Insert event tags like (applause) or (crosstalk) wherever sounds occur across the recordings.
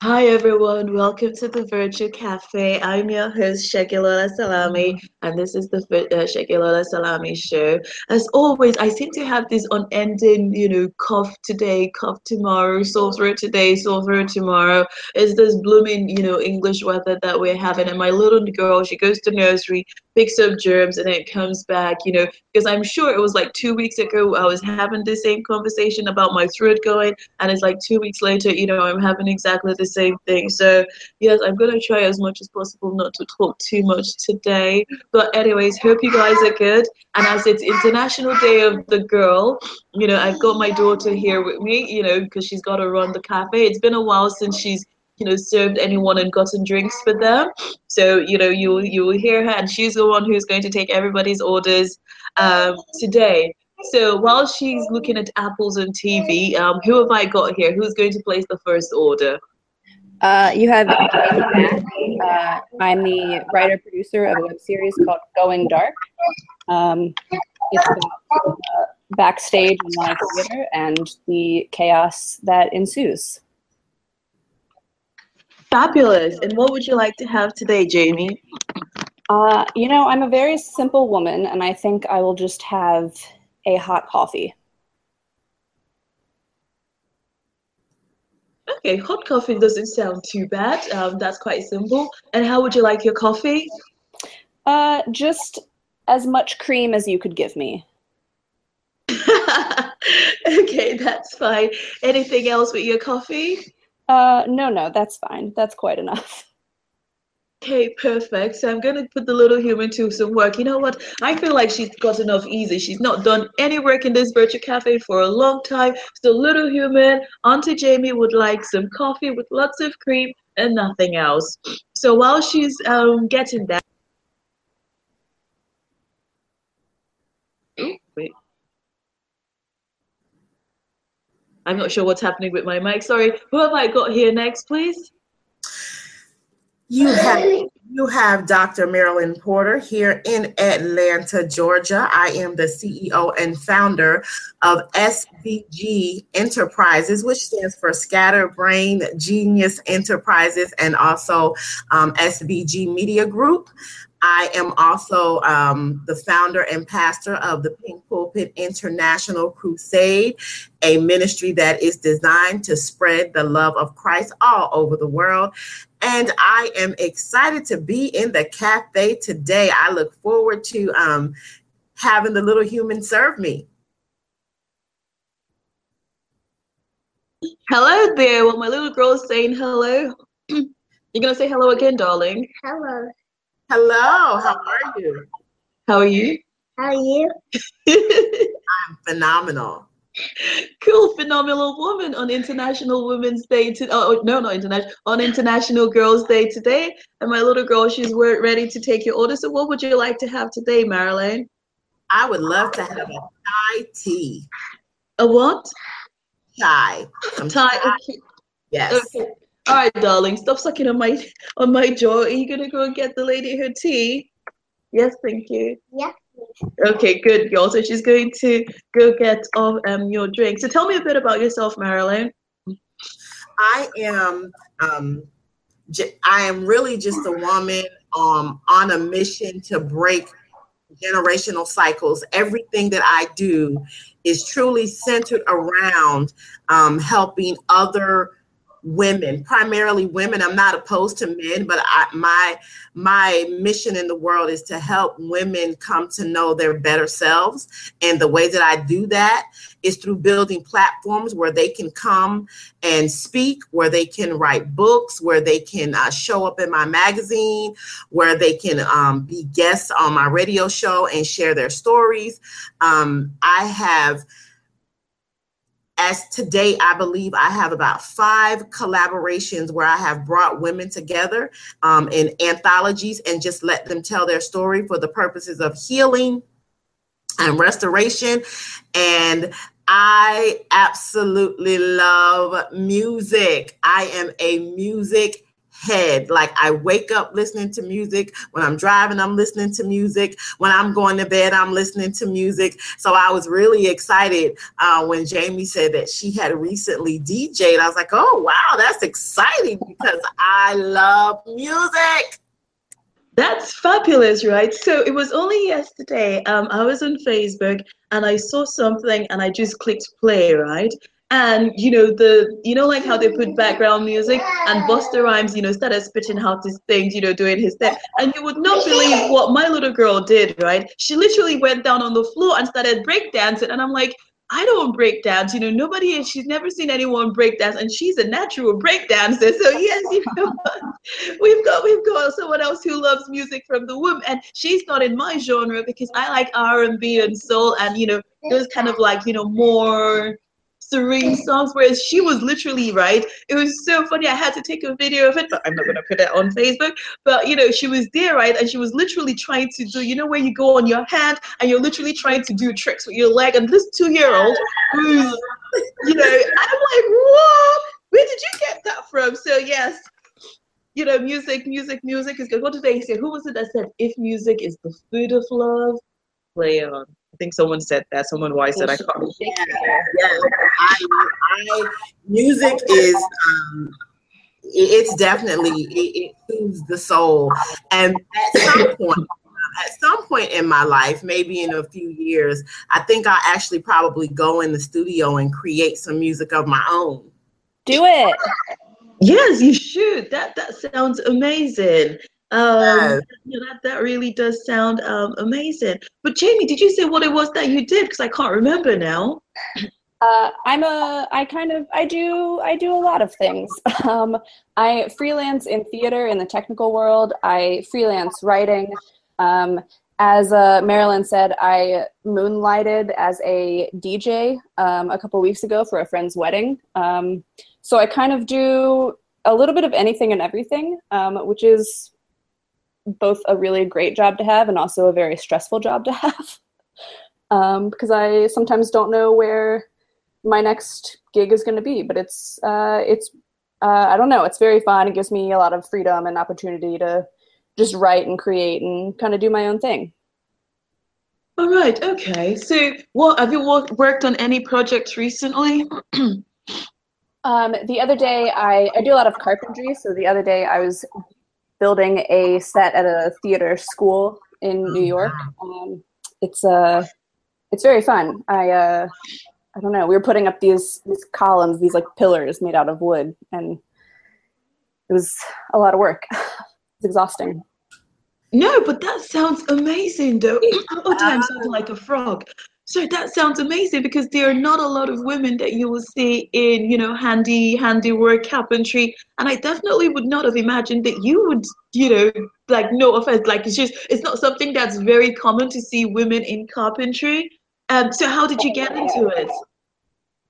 Hi everyone, welcome to the Virtual Cafe. I'm your host Segilola Salami, and this is the uh, Segilola Salami show. As always, I seem to have this unending, you know, cough today, cough tomorrow, sore throat today, sore throat tomorrow. It's this blooming, you know, English weather that we're having. And my little girl, she goes to nursery, picks up germs, and it comes back, you know, because I'm sure it was like two weeks ago I was having the same conversation about my throat going, and it's like two weeks later, you know, I'm having exactly the same thing. So, yes, I'm going to try as much as possible not to talk too much today. But, anyways, hope you guys are good. And as it's International Day of the Girl, you know, I've got my daughter here with me, you know, because she's got to run the cafe. It's been a while since she's you know served anyone and gotten drinks for them so you know you you will hear her and she's the one who's going to take everybody's orders um, today so while she's looking at apples on tv um, who have i got here who's going to place the first order uh, you have uh, I'm the writer producer of a web series called Going Dark. Um, it's about, uh, backstage in live theater and the chaos that ensues. Fabulous. And what would you like to have today, Jaime? Uh, you know, I'm a very simple woman, and I think I will just have a hot coffee. Okay, hot coffee doesn't sound too bad. Um, that's quite simple. And how would you like your coffee? Uh, just as much cream as you could give me. (laughs) okay, that's fine. Anything else with your coffee? Uh, no, no, that's fine. That's quite enough. (laughs) Okay, perfect. So I'm going to put the little human to some work. You know what? I feel like she's gotten off easy. She's not done any work in this virtual cafe for a long time. So little human, Auntie Jaime would like some coffee with lots of cream and nothing else. So while she's um, getting that, wait. I'm not sure what's happening with my mic. Sorry. Who have I got here next, please? You have you have Dr. Marilyn Porter here in Atlanta, Georgia. I am the CEO and founder of SBG Enterprises, which stands for Scatterbrain Genius Enterprises, and also um, SBG Media Group. I am also um, the founder and pastor of the Pink Pulpit International Crusade, a ministry that is designed to spread the love of Christ all over the world. And I am excited to be in the cafe today. I look forward to um, having the little human serve me. Hello there. Well, my little girl is saying hello. (clears throat) You're going to say hello again, darling. Hello. Hello, how are you? How are you? How are you? (laughs) I'm phenomenal. Cool, phenomenal woman on International Women's Day. To, oh, oh no, not international. On International Girls' Day today. And my little girl, she's ready to take your order. So, what would you like to have today, Marilyn? I would love to have a Thai tea. A what? Thai. Thai. Okay. Yes. Okay. All right, darling, stop sucking on my on my jaw. Are you gonna go and get the lady her tea? Yes, thank you. Yes. Okay, good, girl. So she's going to go get off um your drink. So tell me a bit about yourself, Marilyn. I am um I am really just a woman um on a mission to break generational cycles. Everything that I do is truly centered around um, helping other women primarily women. I'm not opposed to men but I, my my mission in the world is to help women come to know their better selves. And the way that i do that is through building platforms where they can come and speak where they can write books where they can uh, show up in my magazine where they can um, be guests on my radio show and share their stories. Um, i have as today, I believe I have about five collaborations where I have brought women together um, in anthologies and just let them tell their story for the purposes of healing and restoration. And I absolutely love music. I am a music head. Like I wake up listening to music. When I'm driving, I'm listening to music. When I'm going to bed, I'm listening to music. So I was really excited uh, when Jaime said that she had recently DJed. I was like, oh, wow, that's exciting because I love music. That's fabulous, right? So it was only yesterday. Um, I was on Facebook and I saw something and I just clicked play, right? And you know the you know like how they put background music and Busta Rhymes, you know, started spitting out his things, you know, doing his thing. And you would not believe what my little girl did, right? She literally went down on the floor and started breakdancing. And I'm like, I don't break dance. You know, nobody, she's never seen anyone break dance, and she's a natural break dancer. So yes, you know, (laughs) we've got we've got someone else who loves music from the womb, and she's not in my genre because I like R and B and soul, and you know, those kind of like you know more serene songs, whereas she was literally right. It was so funny. I had to take a video of it, but I'm not gonna put it on Facebook. But you know, she was there, right, and she was literally trying to do, you know, where you go on your hand and you're literally trying to do tricks with your leg, and this two-year-old who's, you know, I'm like, whoa, where did you get that from? So yes. You know, music, music, music is good. What did they say? Who was it that said, if music is the food of love, play on? I think someone said that. Someone wise said I can't. Yeah, yeah. I, I, music is um, it's definitely it, it soothes the soul, and at some (laughs) point. At some point in my life, maybe in a few years, I think I'll actually probably go in the studio and create some music of my own. Do it. Yes, you should. That that sounds amazing. Um, yes. that, that really does sound um, amazing. But Jaime, did you say what it was that you did? Because I can't remember now. Uh, I'm a, I kind of, I do, I do a lot of things. (laughs) Um, I freelance in theater in the technical world. I freelance writing. Um, as uh, Marilyn said, I moonlighted as a DJ um, a couple weeks ago for a friend's wedding. Um, so I kind of do a little bit of anything and everything, um, which is both a really great job to have and also a very stressful job to (laughs) have um, because I sometimes don't know where my next gig is going to be. But it's uh, it's uh, I don't know. It's very fun. It gives me a lot of freedom and opportunity to just write and create and kind of do my own thing. All right. Okay. So, what have you worked on any projects recently? (clears throat) um, the other day, I, I do a lot of carpentry. So the other day, I was building a set at a theater school in New York. Um, it's uh, it's very fun. I uh, I don't know. We were putting up these these columns, these like pillars made out of wood, and it was a lot of work. (laughs) it's exhausting. No, but that sounds amazing, though. Oh, damn, sounded like a frog. So that sounds amazing because there are not a lot of women that you will see in, you know, handy handiwork, carpentry, and I definitely would not have imagined that you would, you know, like no offense, like it's just it's not something that's very common to see women in carpentry. Um, so how did you get into it?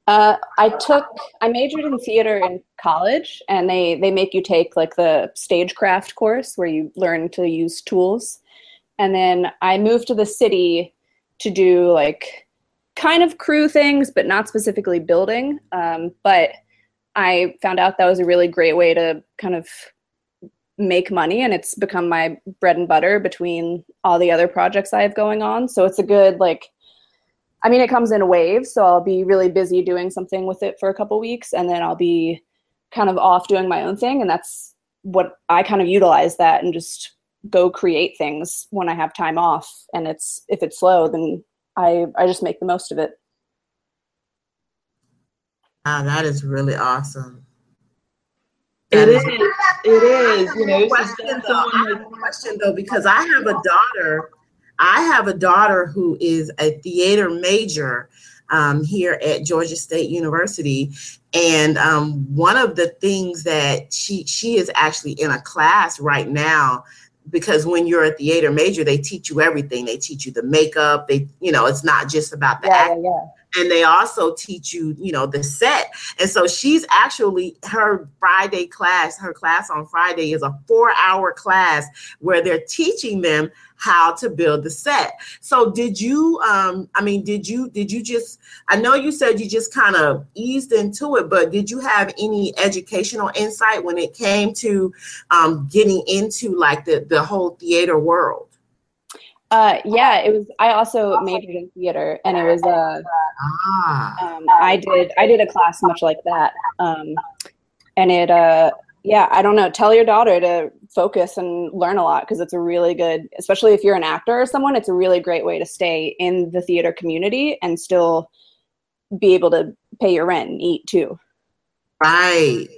Uh, I took I majored in theater in college, and they they make you take like the stagecraft course where you learn to use tools, and then I moved to the city to do like kind of crew things, but not specifically building. Um, but I found out that was a really great way to kind of make money, and it's become my bread and butter between all the other projects I have going on. So it's a good like. I mean, it comes in waves, so I'll be really busy doing something with it for a couple weeks, and then I'll be kind of off doing my own thing, and that's what I kind of utilize that and just go create things when I have time off. And it's if it's slow, then I I just make the most of it. Wow, that is really awesome. That it is, is. It is. You know, question, though, I have a question though because I have a daughter. I have a daughter who is a theater major um, here at Georgia State University, and um, one of the things that she she is actually in a class right now because when you're a theater major, they teach you everything. They teach you the makeup. They, you know, it's not just about the yeah, yeah, yeah. And they also teach you, you know, the set. And so she's actually her Friday class, her class on Friday is a four hour class where they're teaching them how to build the set. So did you um I mean did you did you just I know you said you just kind of eased into it but did you have any educational insight when it came to um getting into like the the whole theater world? Uh, yeah, it was. I also majored in theater, and it was. Uh, ah. um, I did. I did a class much like that, um, and it. Uh, yeah, I don't know. Tell your daughter to focus and learn a lot because it's a really good, especially if you're an actor or someone. It's a really great way to stay in the theater community and still be able to pay your rent and eat too. Right.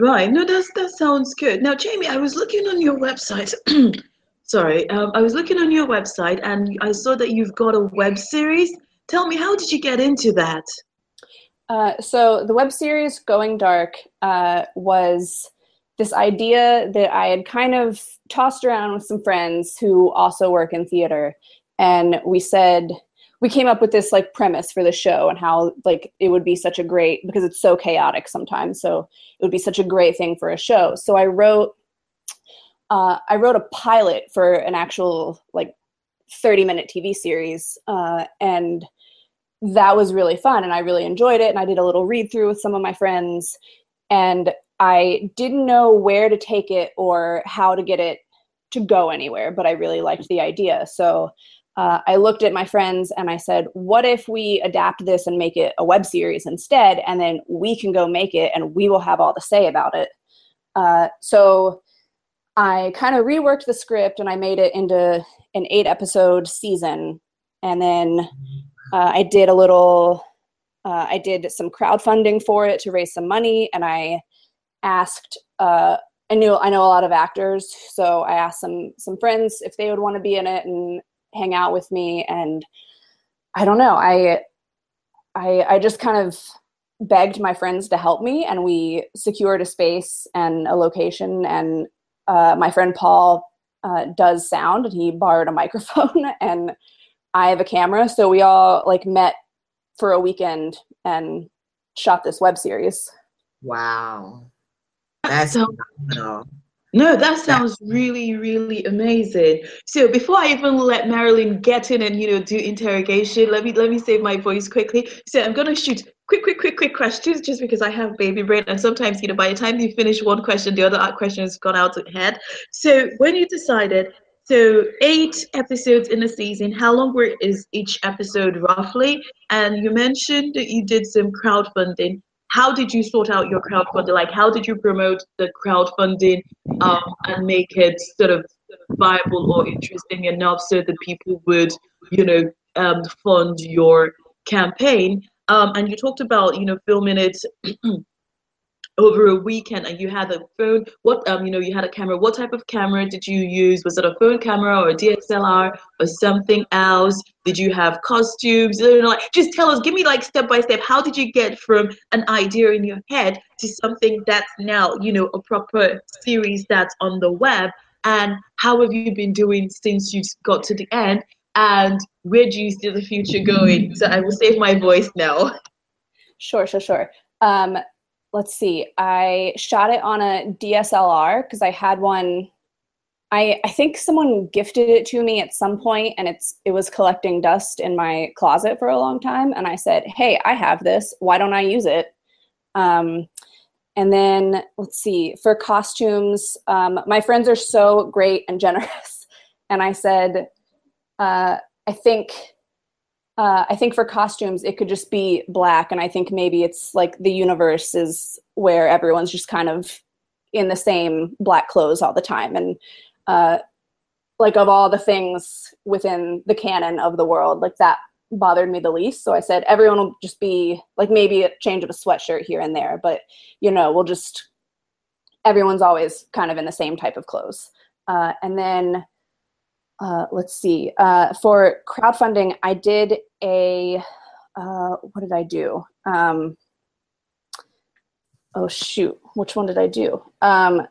Right. No, that's that sounds good. Now, Jaime, I was looking on your website. (clears throat) Sorry, um, I was looking on your website and I saw that you've got a web series. Tell me, how did you get into that? Uh, so the web series Going Dark uh, was this idea that I had kind of tossed around with some friends who also work in theater, and we said we came up with this like premise for the show and how like it would be such a great because it's so chaotic sometimes, so it would be such a great thing for a show. So I wrote uh, I wrote a pilot for an actual like 30 minute TV series, uh, and that was really fun, and I really enjoyed it. And I did a little read through with some of my friends, and I didn't know where to take it or how to get it to go anywhere, but I really liked the idea. So uh, I looked at my friends and I said, what if we adapt this and make it a web series instead? And then we can go make it and we will have all to say about it. Uh, so I kind of reworked the script and I made it into an eight episode season. And then uh, I did a little, uh, I did some crowdfunding for it to raise some money. And I asked, uh, I knew I know a lot of actors, so I asked some some friends if they would want to be in it and hang out with me. And I don't know, I I I just kind of begged my friends to help me, and we secured a space and a location and uh, my friend Paul uh, does sound, and he borrowed a microphone, (laughs) and I have a camera. So we all like met for a weekend and shot this web series. Wow, that's so, no, that sounds really, really amazing. So before I even let Marilyn get in and you know do interrogation, let me let me save my voice quickly. So I'm gonna shoot quick, quick, quick, quick questions just because I have baby brain, and sometimes you know by the time you finish one question, the other question has gone out of head. So when you decided, so eight episodes in a season, how long were, is each episode roughly? And you mentioned that you did some crowdfunding how did you sort out your crowdfunding? Like, how did you promote the crowdfunding um, and make it sort of viable or interesting enough so that people would, you know, um, fund your campaign? Um, and you talked about, you know, filming it (clears throat) over a weekend and you had a phone what um you know you had a camera. What type of camera did you use? Was it a phone camera or a DSLR or something else? Did you have costumes? You know like just tell us give me like step by step how did you get from an idea in your head to something that's now you know a proper series that's on the web? And how have you been doing since you got to the end and where do you see the future going so i will save my voice now sure sure sure um let's see, I shot it on a DSLR because I had one. I, I think someone gifted it to me at some point and it's it was collecting dust in my closet for a long time and I said, "Hey, I have this. Why don't I use it?" Um, and then let's see, for costumes, um, my friends are so great and generous, (laughs) and I said, uh, "I think uh, I think for costumes, it could just be black. And I think maybe it's like the universe is where everyone's just kind of in the same black clothes all the time. And uh, like of all the things within the canon of the world, like that bothered me the least. So I said, everyone will just be like maybe a change of a sweatshirt here and there, but you know, we'll just, everyone's always kind of in the same type of clothes. Uh, and then uh, let's see. Uh, for crowdfunding, I did a uh, what did I do? Um, oh shoot, which one did I do? Um,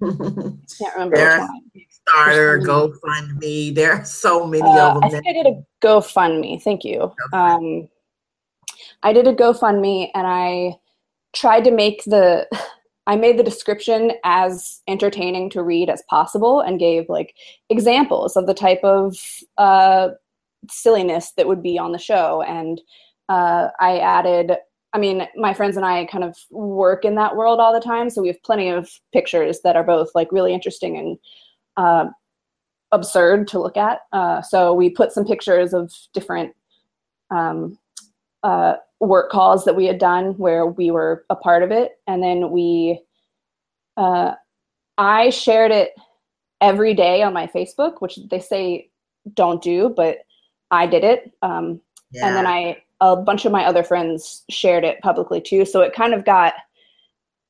can't remember one. Kickstarter, GoFundMe. There are so many Uh, of them. I think I did a GoFundMe. Thank you. Um, I did a GoFundMe and I tried to make the I made the description as entertaining to read as possible and gave like examples of the type of uh, silliness that would be on the show. And uh, I added, I mean, my friends and I kind of work in that world all the time, so we have plenty of pictures that are both like really interesting and uh, absurd to look at. Uh, so we put some pictures of different um, uh, work calls that we had done where we were a part of it, and then we, uh, I shared it every day on my Facebook, which they say don't do, but I did it. Um, and then I a bunch of my other friends shared it publicly too, so it kind of got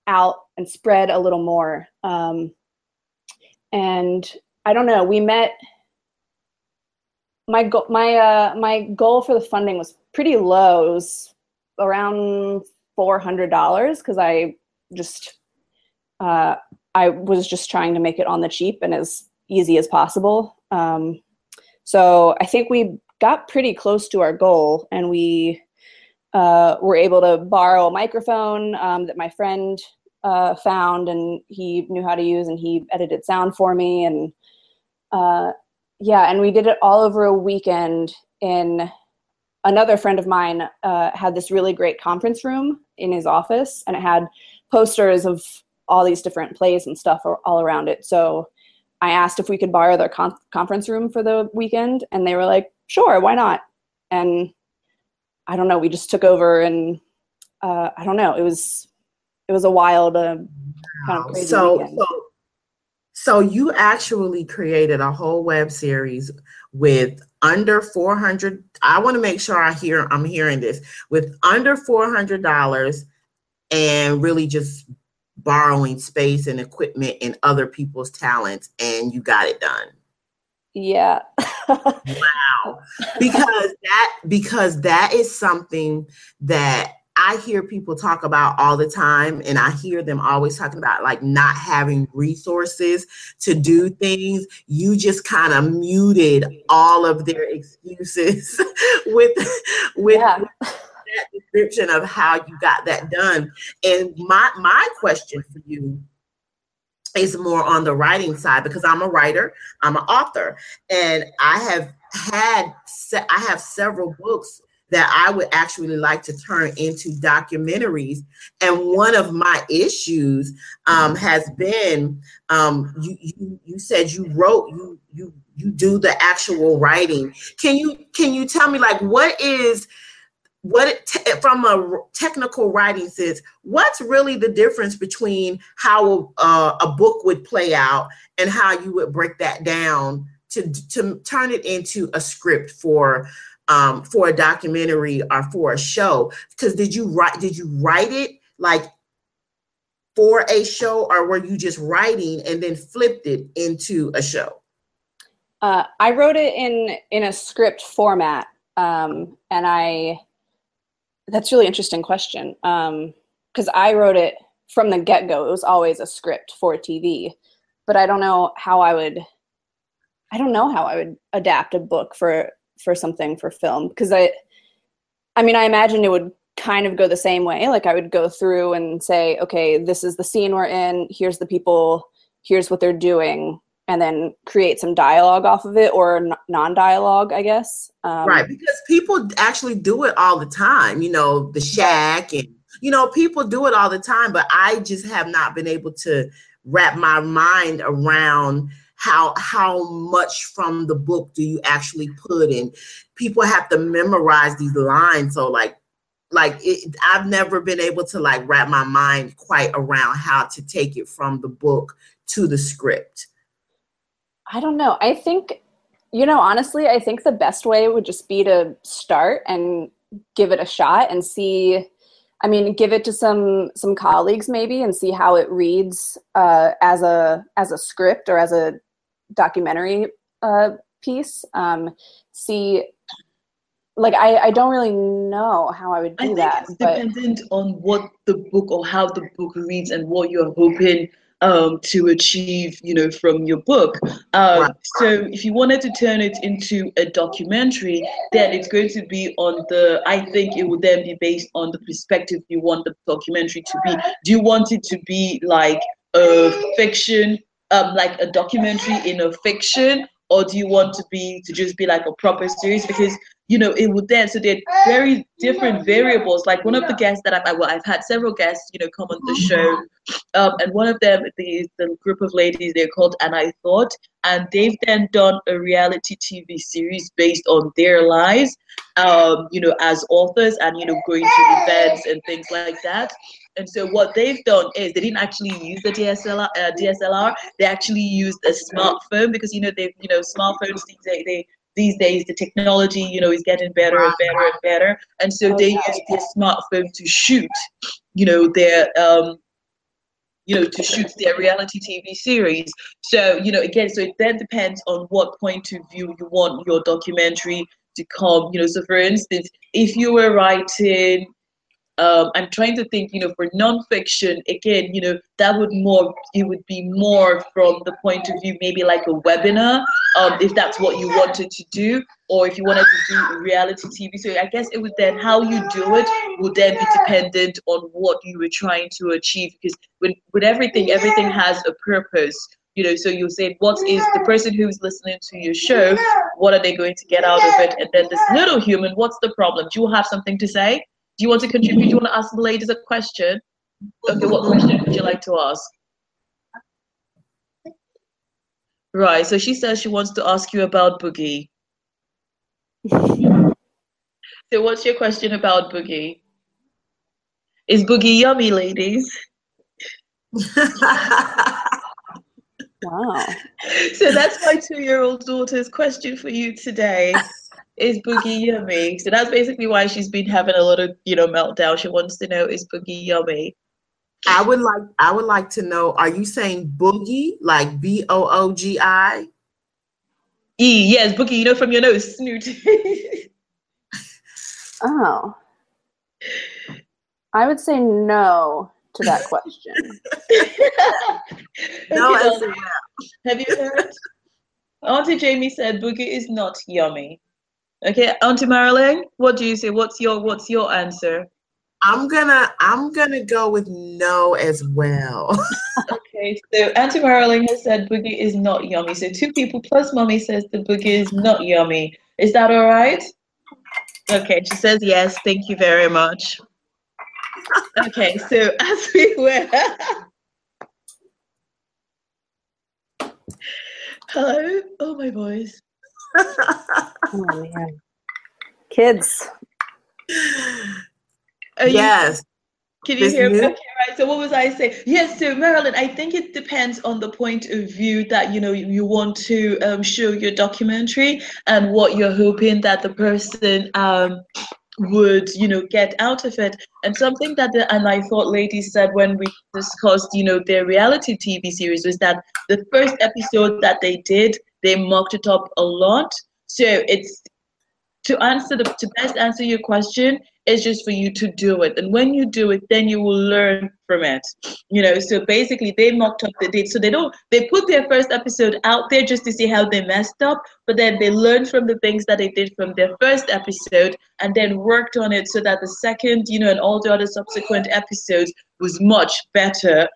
out and spread a little more. Um, and I don't know, we met my goal my uh my goal for the funding was pretty low. It was around four hundred dollars because I just uh I was just trying to make it on the cheap and as easy as possible. Um, so I think we got pretty close to our goal and we uh, were able to borrow a microphone um, that my friend uh, found and he knew how to use and he edited sound for me and uh, yeah and we did it all over a weekend in another friend of mine uh, had this really great conference room in his office and it had posters of all these different plays and stuff all around it. So i asked if we could borrow their con- conference room for the weekend and they were like sure why not? And i don't know we just took over and uh, i don't know it was it was a wild uh, kind of crazy so, weekend. so so you actually created a whole web series with under 400 i want to make sure i hear i'm hearing this with under $400 and really just borrowing space and equipment and other people's talents and you got it done. Yeah. Wow. Because that because that is something that I hear people talk about all the time, and I hear them always talking about like not having resources to do things. You just kind of muted all of their excuses (laughs) with with, Yeah. with that description of how you got that done. And my my question for you is more on the writing side because I'm a writer, I'm an author, and I have had se- I have several books that I would actually like to turn into documentaries. And one of my issues um, has been um, you, you you said you wrote you you you do the actual writing. Can you can you tell me like what is what it te- from a technical writing sense what's really the difference between how uh, a book would play out and how you would break that down to to turn it into a script for um, for a documentary or for a show because did you write did you write it like for a show or were you just writing and then flipped it into a show Uh, I wrote it in in a script format, um, and I. That's really interesting question because I wrote it from the get go. It was always a script for TV, but I don't know how I would. I don't know how I would adapt a book for for something for film because I. I mean, I imagine it would kind of go the same way. Like I would go through and say, okay, this is the scene we're in. Here's the people. Here's what they're doing and then create some dialogue off of it or n- non-dialogue i guess um, right because people actually do it all the time you know the shack and you know people do it all the time but i just have not been able to wrap my mind around how how much from the book do you actually put in? People have to memorize these lines so like like it, i've never been able to like wrap my mind quite around how to take it from the book to the script. I don't know. I think you know honestly i think the best way would just be to start and give it a shot and see i mean give it to some some colleagues maybe and see how it reads uh, as a as a script or as a documentary uh, piece um, see like I, I don't really know how i would I do think that it's but dependent on what the book or how the book reads and what you're hoping um, to achieve, you know, from your book. Um. So if you wanted to turn it into a documentary, then it's going to be on the, I think it would then be based on the perspective you want the documentary to be. Do you want it to be like a fiction, um, like a documentary in a fiction, or do you want to be to just be like a proper series? Because you know, it would then, so they're very different variables. Like one of the guests that I've, well, I've had several guests, you know, come on the show. Um, and one of them, the, the group of ladies, they're called And I Thought, and they've then done a reality TV series based on their lives, um, you know, as authors and, you know, going to events and things like that. And so what they've done is they didn't actually use the DSLR, uh, DSLR. They actually used a smartphone because you know they, you know, smartphones they, they these days the technology you know is getting better and better and better. And so they use their smartphone to shoot you know their um you know to shoot their reality tv series. So you know again so it then depends on what point of view you want your documentary to come you know. So for instance if you were writing um, I'm trying to think, you know, for nonfiction, again, you know, that would more, it would be more from the point of view, maybe like a webinar, um, if that's what you wanted to do, or if you wanted to do reality TV. So I guess it would then, how you do it would then be dependent on what you were trying to achieve, because with, with everything, everything has a purpose. You know, so you say, what is the person who's listening to your show? What are they going to get out of it? And then this little human, what's the problem? Do you have something to say? Do you want to contribute? Do you want to ask the ladies a question? Okay, what question would you like to ask? Right, so she says she wants to ask you about Boogie. so what's your question about Boogie? Is Boogie yummy, ladies? (laughs) wow. So that's my two-year-old daughter's question for you today is Boogie yummy? So that's basically why she's been having a lot of, you know, meltdown. She wants to know is Boogie yummy? I would like I would like to know, are you saying boogie like B O O G I? E, yes, boogie, you know from your nose, snoot. (laughs) oh. I would say no to that question. (laughs) (laughs) no, well. Have you heard? Auntie Jaime said boogie is not yummy. Okay, Auntie Marilyn, what do you say? What's your what's your answer? I'm gonna I'm gonna go with no as well. (laughs) okay, so Auntie Marilyn has said boogie is not yummy. So two people plus mommy says the boogie is not yummy. Is that all right? Okay, she says yes. Thank you very much. Okay, so (laughs) as we were. Hello. Oh my voice oh man, kids. yes. Can you hear me? Okay, right. So what was I saying? Yes, so Marilyn, I think it depends on the point of view that you know you want to um, show your documentary and what you're hoping that the person um, would you know get out of it. And something that the, and I thought ladies said when we discussed you know their reality TV series was that the first episode that they did they mocked it up a lot. So it's to answer the to best answer your question is just for you to do it. And when you do it, then you will learn from it. You know, so basically they mocked up the date. So they don't they put their first episode out there just to see how they messed up, but then they learned from the things that they did from their first episode and then worked on it so that the second, you know, and all the other subsequent episodes was much better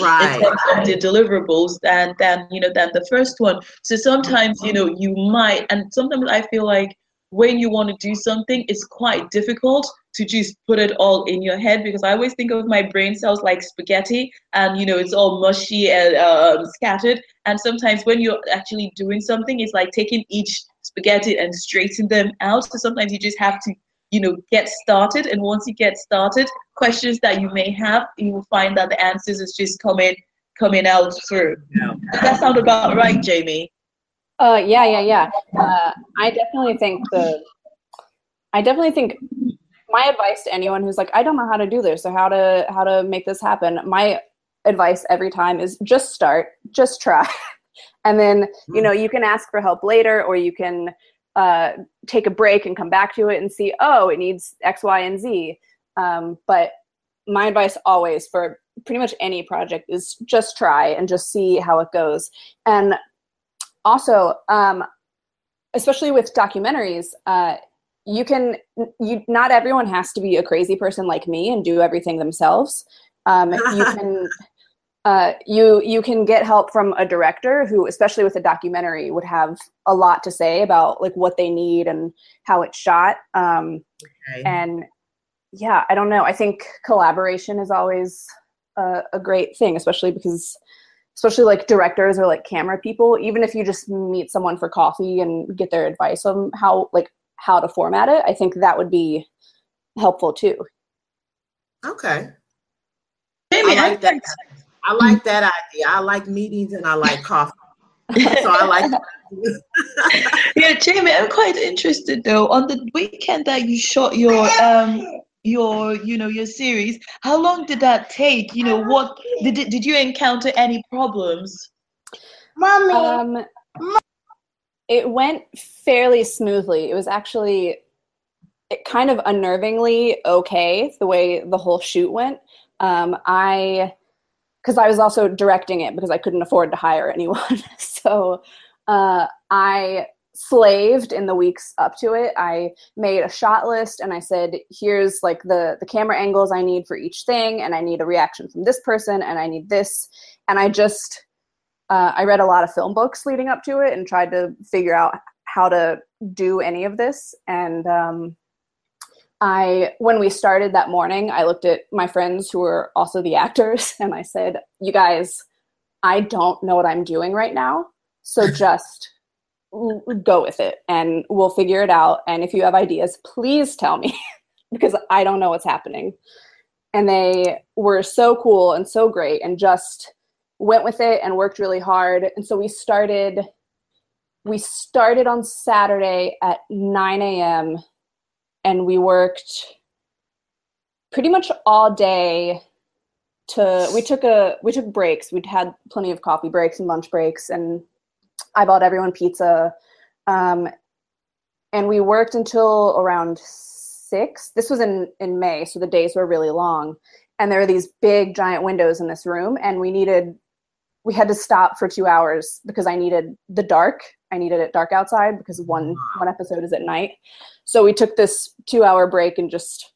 right. in terms of the deliverables than than you know than the first one. So sometimes you know you might, and sometimes I feel like when you want to do something, it's quite difficult to just put it all in your head because I always think of my brain cells like spaghetti and you know it's all mushy and um, scattered. And sometimes when you're actually doing something, it's like taking each spaghetti and straightening them out. So sometimes you just have to you know get started. And once you get started questions that you may have you will find that the answers is just coming coming out through. Yeah. does that sound about right jaime? Uh yeah yeah yeah. Uh, i definitely think the i definitely think my advice to anyone who's like i don't know how to do this or how to how to make this happen my advice every time is just start just try. (laughs) And then you hmm. know you can ask for help later or you can uh, take a break and come back to it and see, oh, it needs X, Y, and Z. Um, but my advice always for pretty much any project is just try and just see how it goes. And also, um, especially with documentaries, uh, you can you not everyone has to be a crazy person like me and do everything themselves. Um, you (laughs) can uh, you you can get help from a director who, especially with a documentary, would have a lot to say about like what they need and how it's shot. Um, okay. And yeah, I don't know. I think collaboration is always a, a great thing, especially because especially like directors or like camera people even if you just meet someone for coffee and get their advice on how like how to format it i think that would be helpful too okay Maybe I like that. I like that idea. I like meetings and I like coffee. so I like (laughs) yeah, Jaime, I'm quite interested though. On the weekend that you shot your um your you know your series how long did that take you know what did did you encounter any problems mommy um, it went fairly smoothly it was actually it kind of unnervingly okay the way the whole shoot went um, i because i was also directing it because i couldn't afford to hire anyone. (laughs) So uh, i slaved in the weeks up to it. I made a shot list and i said here's like the the camera angles i need for each thing and i need a reaction from this person and i need this. And i just uh, i read a lot of film books leading up to it and tried to figure out how to do any of this. And um, i when we started that morning i looked at my friends who were also the actors (laughs) and i said you guys i don't know what i'm doing right now so (laughs) just go with it and we'll figure it out. And if you have ideas, please tell me (laughs) because I don't know what's happening. And they were so cool and so great and just went with it and worked really hard. And so we started we started on Saturday at 9 a.m. and we worked pretty much all day to we took a we took breaks. We'd had plenty of coffee breaks and lunch breaks and I bought everyone pizza. Um, and we worked until around six. This was in, in May, so the days were really long. And there were these big giant windows in this room, and we needed, we had to stop for two hours because I needed the dark. I needed it dark outside because one one episode is at night. So we took this two hour break and just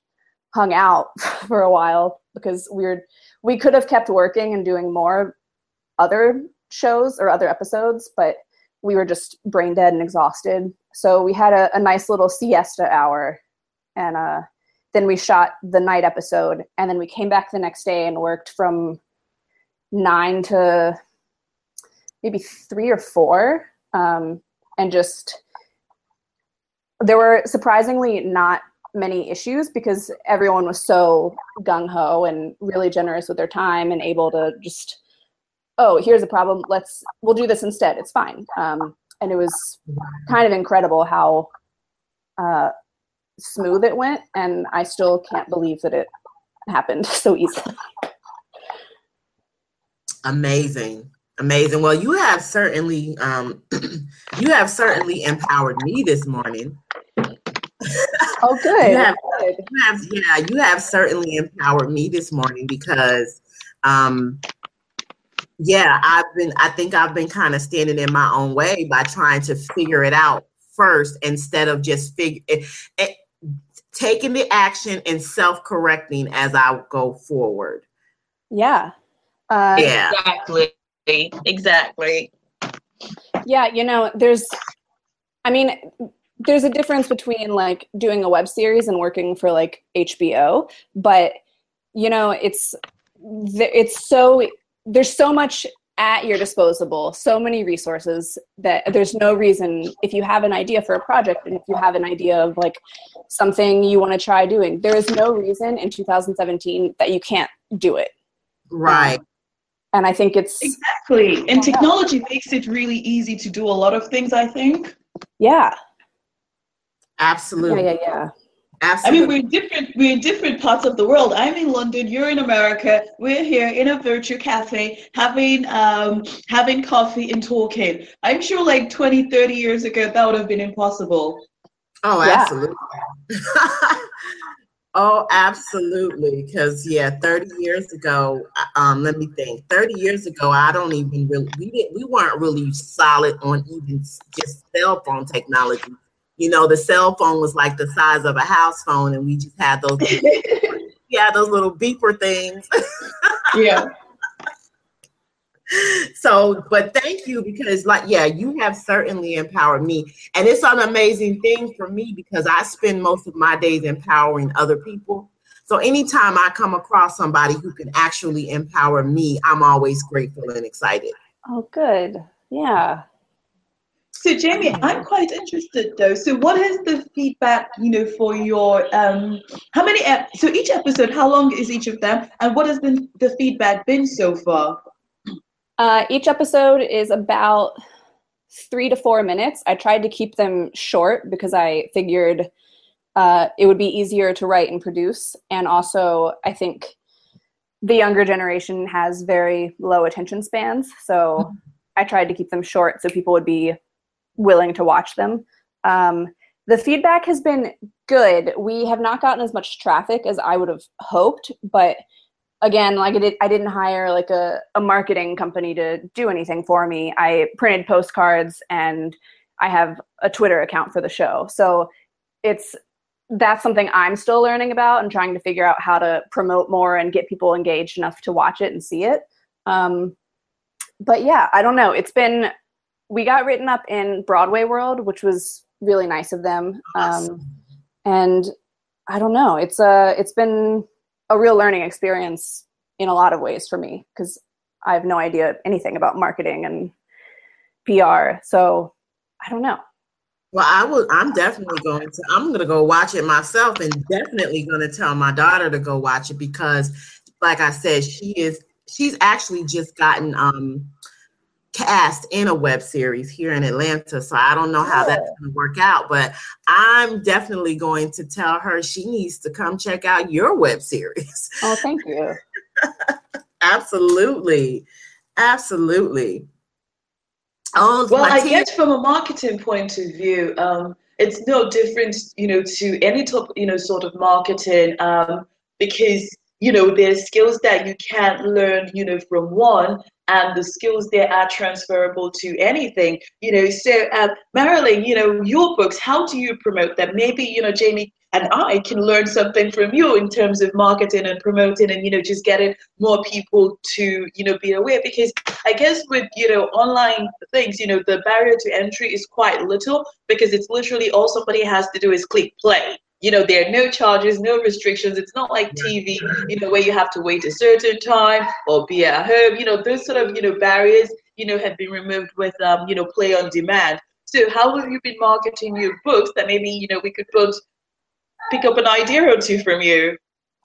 hung out (laughs) for a while because we were we could have kept working and doing more other shows or other episodes, but we were just brain dead and exhausted. So we had a, a nice little siesta hour, and uh, then we shot the night episode, and then we came back the next day and worked from nine to maybe three or four, um, and just there were surprisingly not many issues because everyone was so gung ho and really generous with their time and able to just oh, here's a problem. Let's we'll do this instead. It's fine. Um, and it was kind of incredible how uh, smooth it went, and I still can't believe that it happened (laughs) so easily. Amazing. Amazing. Well, you have certainly um, (clears throat) you have certainly empowered me this morning. Oh, (laughs) good. you, have, you have, yeah, you have certainly empowered me this morning because um, yeah, I've been, I think I've been kind of standing in my own way by trying to figure it out first instead of just figure it, it, taking the action and self correcting as I go forward. Yeah. Uh, yeah. Exactly. Exactly. Yeah. You know, there's, I mean, there's a difference between like doing a web series and working for like HBO, but you know, it's, it's so there's so much at your disposable so many resources that there's no reason if you have an idea for a project and if you have an idea of like something you want to try doing there is no reason in 2017 that you can't do it right um, and i think it's exactly and technology makes it really easy to do a lot of things i think yeah absolutely yeah yeah yeah Absolutely. I mean, we're different. We're in different parts of the world. I'm in London. You're in America. We're here in a virtual cafe, having um, having coffee and talking. I'm sure, like 20, 30 years ago, that would have been impossible. Oh, absolutely. (laughs) Oh, absolutely. Because yeah, 30 years ago, uh, um, let me think. 30 years ago, I don't even really we didn't we weren't really solid on even just cell phone technology. You know, the cell phone was like the size of a house phone, and we just had those yeah, (laughs) those little beeper things. (laughs) yeah. So but thank you because like yeah you have certainly empowered me. And it's an amazing thing for me because i spend most of my days empowering other people. So anytime i come across somebody who can actually empower me i'm always grateful and excited. Oh good. Yeah. So jaime i'm quite interested though. So what is the feedback you know for your um how many ep- so each episode how long is each of them? And what has been the feedback been so far uh, each episode is about three to four minutes. I tried to keep them short because I figured uh, it would be easier to write and produce. And also, I think the younger generation has very low attention spans. So. I tried to keep them short so people would be willing to watch them. Um, the feedback has been good. We have not gotten as much traffic as I would have hoped, but again like I, did, I didn't hire like a, a marketing company to do anything for me. I printed postcards and i have a twitter account for the show. So it's that's something i'm still learning about and trying to figure out how to promote more and get people engaged enough to watch it and see it. Um, but yeah i don't know. It's been we got written up in BroadwayWorld which was really nice of them. Um, and i don't know. It's uh it's been a real learning experience in a lot of ways for me because I have no idea anything about marketing and PR. So I don't know. Well, I will. I'm definitely going to. I'm going to go watch it myself, and definitely going to tell my daughter to go watch it because, like I said, she is. She's actually just gotten um cast in a web series here in Atlanta. So I don't know how that's going to work out, but I'm definitely going to tell her she needs to come check out your web series. Oh, thank you. (laughs) Absolutely. Absolutely. Oh, well, I guess from a marketing point of view, um, it's no different, you know, to any top, you know, sort of marketing, um, because you know there's skills that you can't learn, you know, from one, and the skills there are transferable to anything you know. So uh, marilyn you know your books how do you promote them? Maybe you know jaime and i can learn something from you in terms of marketing and promoting and you know just getting more people to you know be aware. Because i guess with you know online things you know the barrier to entry is quite little because it's literally all somebody has to do is click play you know there are no charges no restrictions. It's not like tv you know where you have to wait a certain time or be at home. You know those sort of you know barriers you know have been removed with um you know play on demand. So how have you been marketing your books that maybe you know we could both pick up an idea or two from you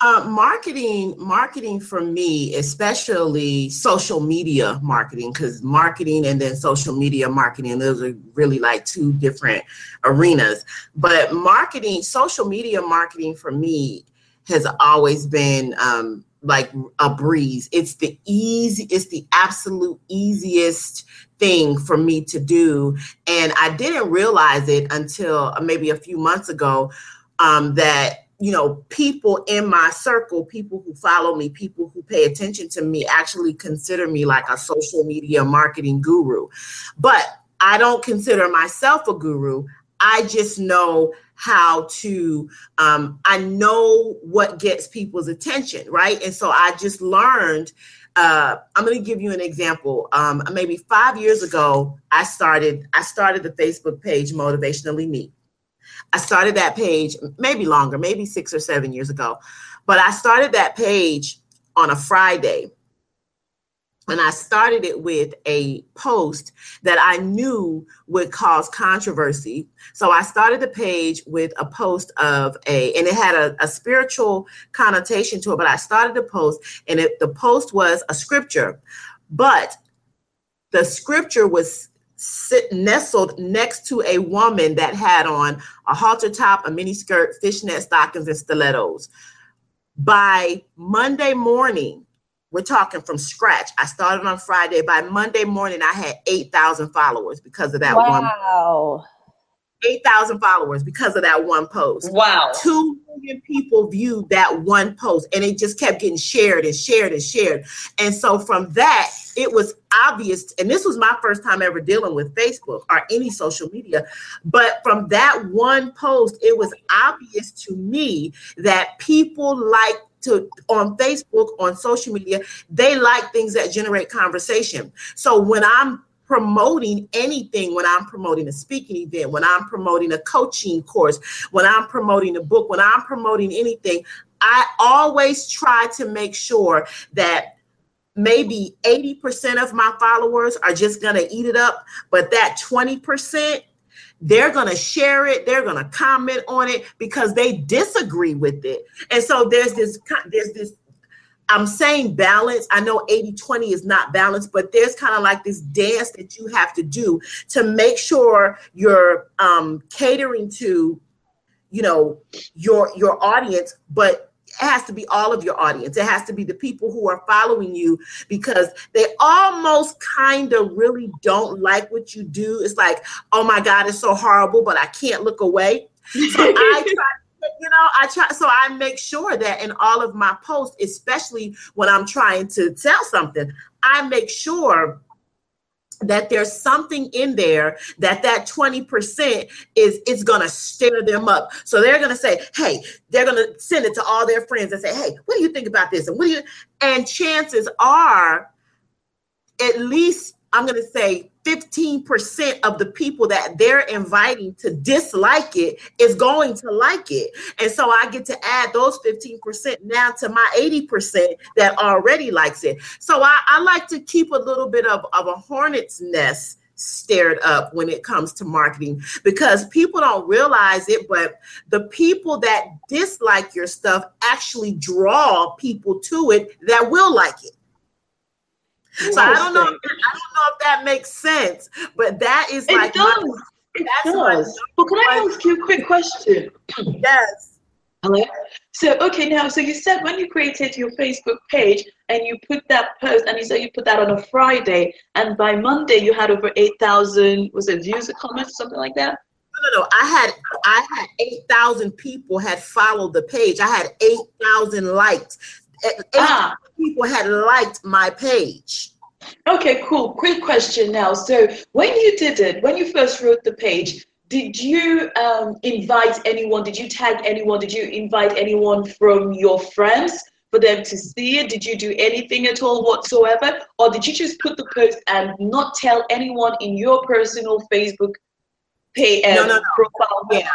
uh, marketing, marketing for me, especially social media marketing, because marketing and then social media marketing, those are really like two different arenas. But marketing, social media marketing for me has always been um, like a breeze. It's the easy, it's the absolute easiest thing for me to do. And I didn't realize it until maybe a few months ago um, that you know, people in my circle, people who follow me, people who pay attention to me actually consider me like a social media marketing guru. But I don't consider myself a guru. I just know how to, um, I know what gets people's attention, right? And so I just learned. Uh, I'm going to give you an example. Um, maybe five years ago, I started. I started the Facebook page Motivationally Me I started that page maybe longer, maybe six or seven years ago. But I started that page on a Friday. And I started it with a post that I knew would cause controversy. So I started the page with a post of a, and it had a, a spiritual connotation to it, but I started the post and it, the post was a scripture. But the scripture was sit nestled next to a woman that had on a halter top, a mini skirt, fishnet stockings, and stilettos. By Monday morning, we're talking from scratch. I started on Friday. By Monday morning, I had 8,000 followers because of that woman. wow. 8,000 followers because of that one post. Wow. 2 million people viewed that one post and it just kept getting shared and shared and shared. And so from that, it was obvious. And this was my first time ever dealing with Facebook or any social media. But from that one post, it was obvious to me that people like to on Facebook, on social media, they like things that generate conversation. So when I'm promoting anything when I'm promoting a speaking event, when I'm promoting a coaching course, when I'm promoting a book, when I'm promoting anything, I always try to make sure that maybe 80% of my followers are just going to eat it up, but that 20%, they're going to share it they're going to comment on it because they disagree with it. And so there's this there's this I'm saying balance. I know 80 20 is not balance, but there's kind of like this dance that you have to do to make sure you're um, catering to, you know, your your audience, but it has to be all of your audience. It has to be the people who are following you because they almost kind of really don't like what you do. It's like, oh my God, it's so horrible, but I can't look away. So I try (laughs) you know, I try so I make sure that in all of my posts, especially when I'm trying to tell something, I make sure that there's something in there that that 20% is it's going to stir them up. So they're going to say hey they're going to send it to all their friends and say hey what do you think about this? And what do you and chances are at least i'm going to say 15% of the people that they're inviting to dislike it is going to like it. And so I get to add those 15% now to my 80% that already likes it. So I, I like to keep a little bit of, of a hornet's nest stirred up when it comes to marketing because people don't realize it, but the people that dislike your stuff actually draw people to it that will like it. So I don't know. If, I don't know if that makes sense, but that is it like does. My, it does. But can I ask you a quick question? yes. Hello. So okay, now so you said when you created your Facebook page and you put that post and you said you put that on a Friday and by Monday you had over eight thousand was it views or comments something like that? No, no, no. I had I had eight thousand people had followed the page. I had eight thousand likes. Ah. people had liked my page. Okay, cool. Quick question now. So when you did it, when you first wrote the page, did you um, invite anyone? Did you tag anyone? Did you invite anyone from your friends for them to see it? Did you do anything at all whatsoever? Or did you just put the post and not tell anyone in your personal Facebook pay um, no, no, no. profile? Yeah.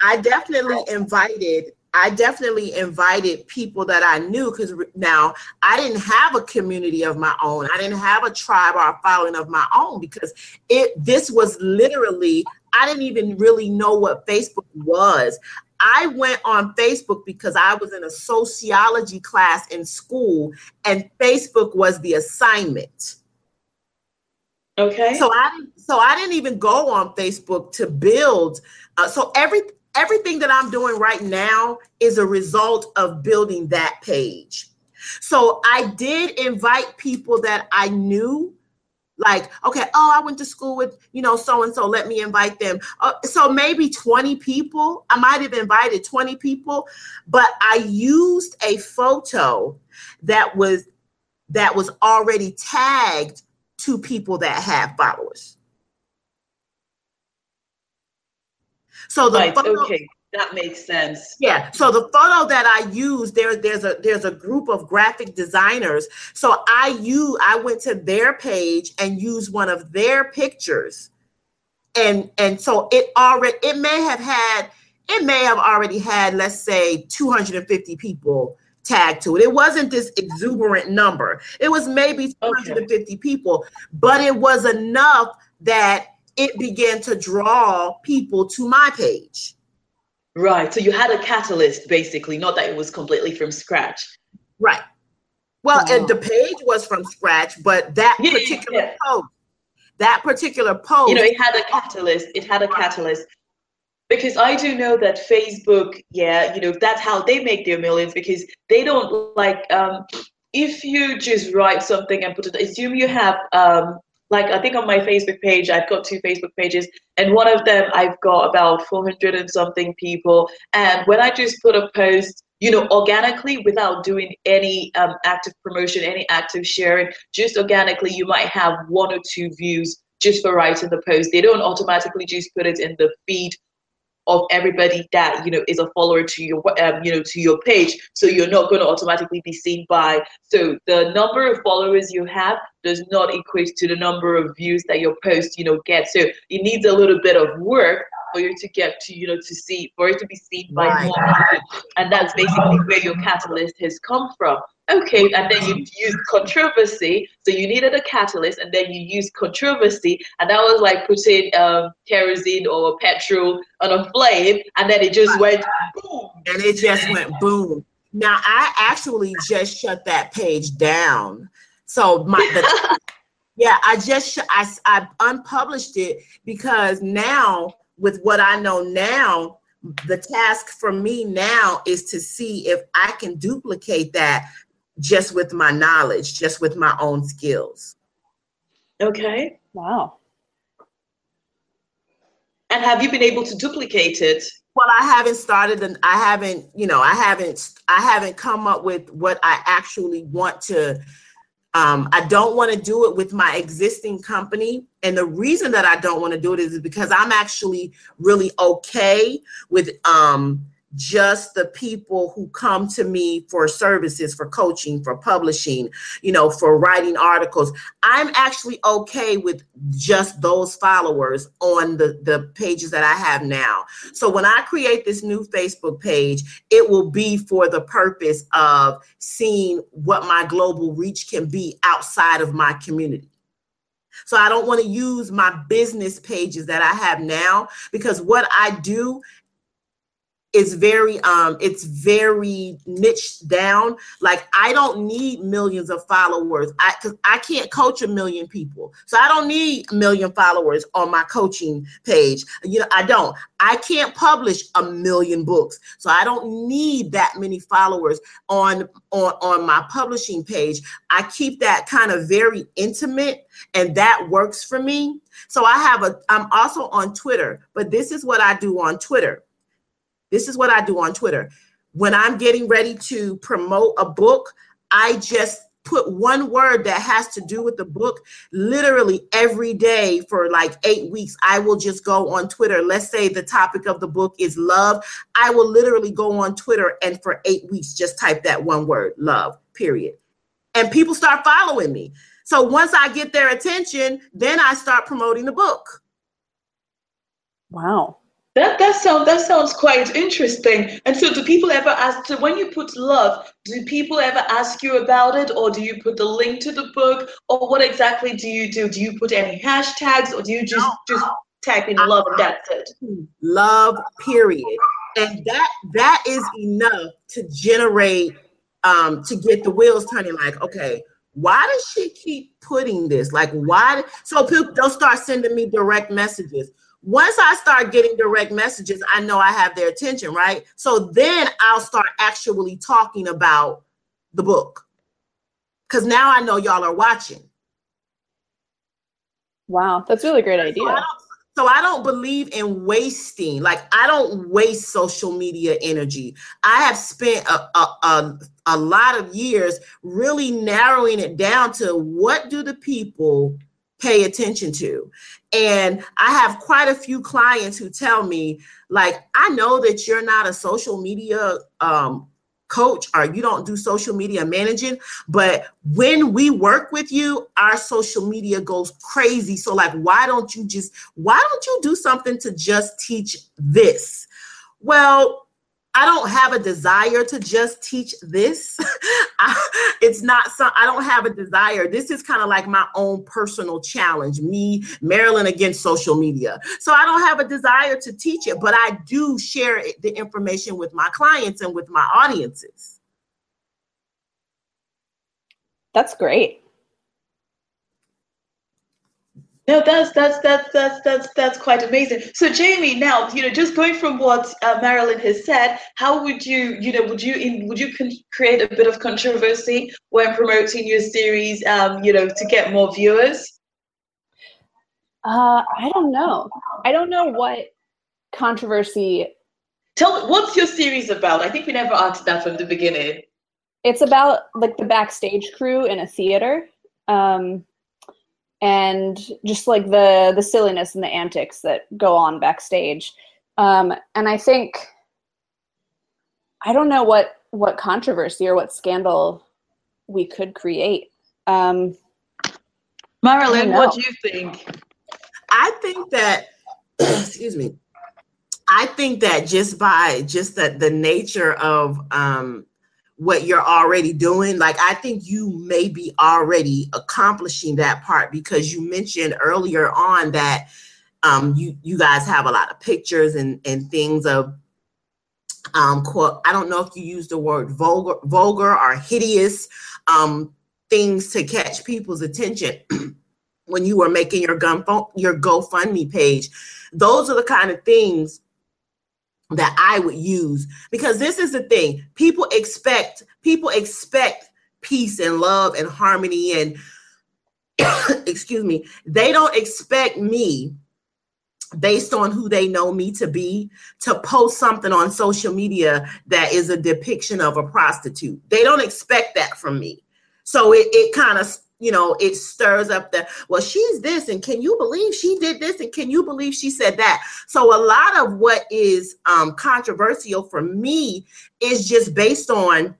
I definitely invited I definitely invited people that I knew because now I didn't have a community of my own. I didn't have a tribe or a following of my own because it this was literally I didn't even really know what Facebook was. I went on Facebook because I was in a sociology class in school and Facebook was the assignment. Okay. So I so I didn't even go on Facebook to build. Uh, so every everything that I'm doing right now is a result of building that page. So I did invite people that I knew like okay oh i went to school with you know so and so let me invite them uh, so maybe 20 people i might have invited 20 people but i used a photo that was that was already tagged to people that have followers So the right, photo, okay, that makes sense. Yeah. So the photo that I use, there, there's a there's a group of graphic designers. So I use I went to their page and used one of their pictures. And and so it already it may have had it may have already had, let's say, 250 people tagged to it. It wasn't this exuberant number. It was maybe 250 okay. people, but it was enough that it began to draw people to my page. Right. So you had a catalyst basically, not that it was completely from scratch. Right. Well, wow. the page was from scratch, but that yeah, particular yeah. post, that particular post. You know, it had a catalyst. It had a catalyst. Because I do know that Facebook, yeah, you know, that's how they make their millions because they don't like um if you just write something and put it assume you have um like I think on my Facebook page, I've got two Facebook pages, and one of them I've got about 400 and something people. And when I just put a post, you know, organically without doing any um, active promotion, any active sharing, just organically, you might have one or two views just for writing the post. They don't automatically just put it in the feed of everybody that you know is a follower to your um, you know to your page. So you're not going to automatically be seen by so the number of followers you have does not equate to the number of views that your post you know gets. So it needs a little bit of work for you to get to you know to see for it to be seen by right. more people. And that's basically where your catalyst has come from okay and then you use controversy. So you needed a catalyst and then you use controversy and that was like putting um, kerosene or petrol on a flame and then it just went boom. And it just went boom. Now i actually just shut that page down. So my the, (laughs) yeah i just I, I unpublished it because now with what i know now the task for me now is to see if I can duplicate that just with my knowledge, just with my own skills. Okay. Wow. And have you been able to duplicate it? Well, I haven't started and I haven't, you know, I haven't I haven't come up with what I actually want to um, I don't want to do it with my existing company. And the reason that I don't want to do it is because I'm actually really okay with um, just the people who come to me for services, for coaching, for publishing, you know, for writing articles. I'm actually okay with just those followers on the, the pages that I have now. So when I create this new Facebook page, it will be for the purpose of seeing what my global reach can be outside of my community. So I don't want to use my business pages that I have now because what I do is very um it's very niche down. Like i don't need millions of followers. I cuz i can't coach a million people. So i don't need a million followers on my coaching page. You know i don't. I can't publish a million books. So i don't need that many followers on on on my publishing page. I keep that kind of very intimate and that works for me. So i have a i'm also on twitter but this is what i do on twitter this is what I do on Twitter. When I'm getting ready to promote a book, I just put one word that has to do with the book literally every day for like eight weeks. I will just go on Twitter. Let's say the topic of the book is love. I will literally go on Twitter and for eight weeks just type that one word, love, period. And people start following me. So once I get their attention, then I start promoting the book. Wow. That that sounds that sounds quite interesting. And so, do people ever ask? So, when you put love, do people ever ask you about it, or do you put the link to the book, or what exactly do you do? Do you put any hashtags, or do you just just type in love and that's it? Love, period. And that that is enough to generate um to get the wheels turning. Like, okay, why does she keep putting this? Like, why? So people don't start sending me direct messages once I start getting direct messages, I know I have their attention, right? So then I'll start actually talking about the book. Because now I know y'all are watching. Wow, that's really great idea. So I, so I don't believe in wasting. Like I don't waste social media energy. I have spent a, a, a, a lot of years really narrowing it down to what do the people pay attention to. And I have quite a few clients who tell me, like, I know that you're not a social media um, coach or you don't do social media managing, but when we work with you, our social media goes crazy. So, like, why don't you just, why don't you do something to just teach this? Well, I don't have a desire to just teach this. (laughs) I, it's not some, I don't have a desire. This is kind of like my own personal challenge, me, Marilyn against social media. So I don't have a desire to teach it, but I do share the information with my clients and with my audiences. That's great. No, that's that's that's that's that's that's quite amazing. So, Jaime, now you know, just going from what uh, Marilyn has said, how would you, you know, would you in, would you create a bit of controversy when promoting your series, um, you know, to get more viewers? Uh, I don't know. I don't know what controversy. Tell me, what's your series about? I think we never asked that from the beginning. It's about like the backstage crew in a theater, um, and just like the the silliness and the antics that go on backstage. Um, and I think I don't know what what controversy or what scandal we could create. Um, Marilyn, what do you think? I think that, (clears throat) excuse me, I think that just by just that the nature of um, what you're already doing, like I think you may be already accomplishing that part because you mentioned earlier on that um, you you guys have a lot of pictures and and things of um quote I don't know if you use the word vulgar vulgar or hideous um things to catch people's attention. (clears throat) when you were making your gun your GoFundMe page. Those are the kind of things that I would use because this is the thing. People expect people expect peace and love and harmony and (coughs) excuse me, they don't expect me based on who they know me to be to post something on social media that is a depiction of a prostitute. They don't expect that from me. So it, it kind of you know, it stirs up the, well, she's this, and can you believe she did this, and can you believe she said that? So a lot of what is um, controversial for me is just based on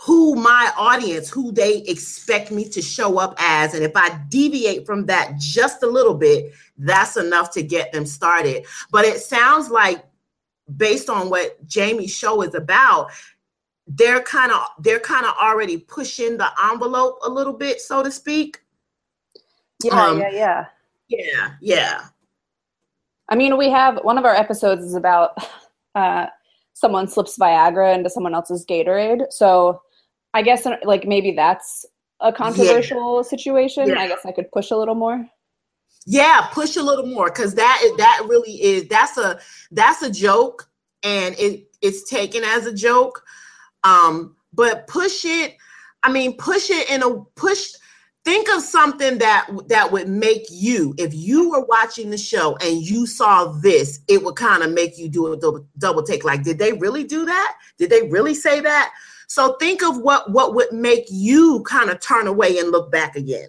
who my audience, who they expect me to show up as. And if I deviate from that just a little bit, that's enough to get them started. But it sounds like, based on what Jaime's show is about, they're kind of they're kind of already pushing the envelope a little bit, so to speak. Yeah, um, yeah, yeah. Yeah, yeah. I mean, we have one of our episodes is about uh, someone slips Viagra into someone else's Gatorade. So I guess like maybe that's a controversial yeah. situation. Yeah. I guess I could push a little more. Yeah, push a little more because that that really is that's a that's a joke and it it's taken as a joke. Um, but push it, I mean, push it in a push. Think of something that that would make you, if you were watching the show and you saw this, it would kind of make you do a double, double take. Like, did they really do that? Did they really say that? So think of what what would make you kind of turn away and look back again.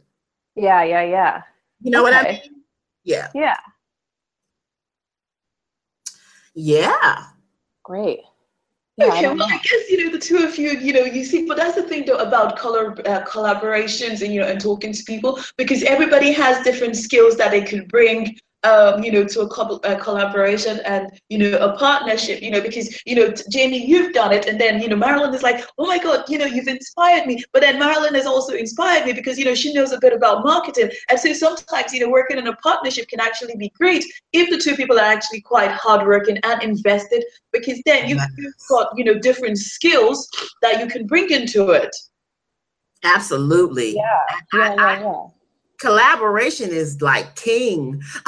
Yeah, yeah, yeah. You know okay. what I mean? Yeah. Yeah. Yeah. Great. Yeah, okay, I well, I guess you know the two of you, you know, you see, but that's the thing though about color uh, collaborations and you know and talking to people because everybody has different skills that they could bring um, you know, to a, couple, a collaboration and, you know, a partnership, you know, because, you know, Jaime, you've done it. And then, you know, Marilyn is like, oh my God, you know, you've inspired me. But then Marilyn has also inspired me because, you know, she knows a bit about marketing. And so sometimes, you know, working in a partnership can actually be great if the two people are actually quite hardworking and invested because then you've, you've got, you know, different skills that you can bring into it. Absolutely. Yeah. Yeah, yeah, yeah collaboration is like king. (laughs)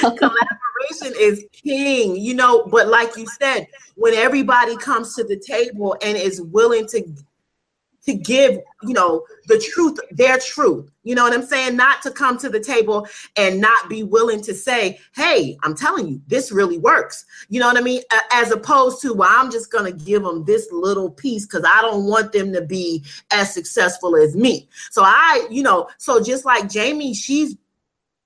collaboration is king, you know. But like you said, when everybody comes to the table and is willing to to give, you know, the truth, their truth. You know what I'm saying? Not to come to the table and not be willing to say, hey, I'm telling you, this really works. You know what I mean? As opposed to, well, I'm just to give them this little piece because I don't want them to be as successful as me. So I, you know, so just like Jaime, she's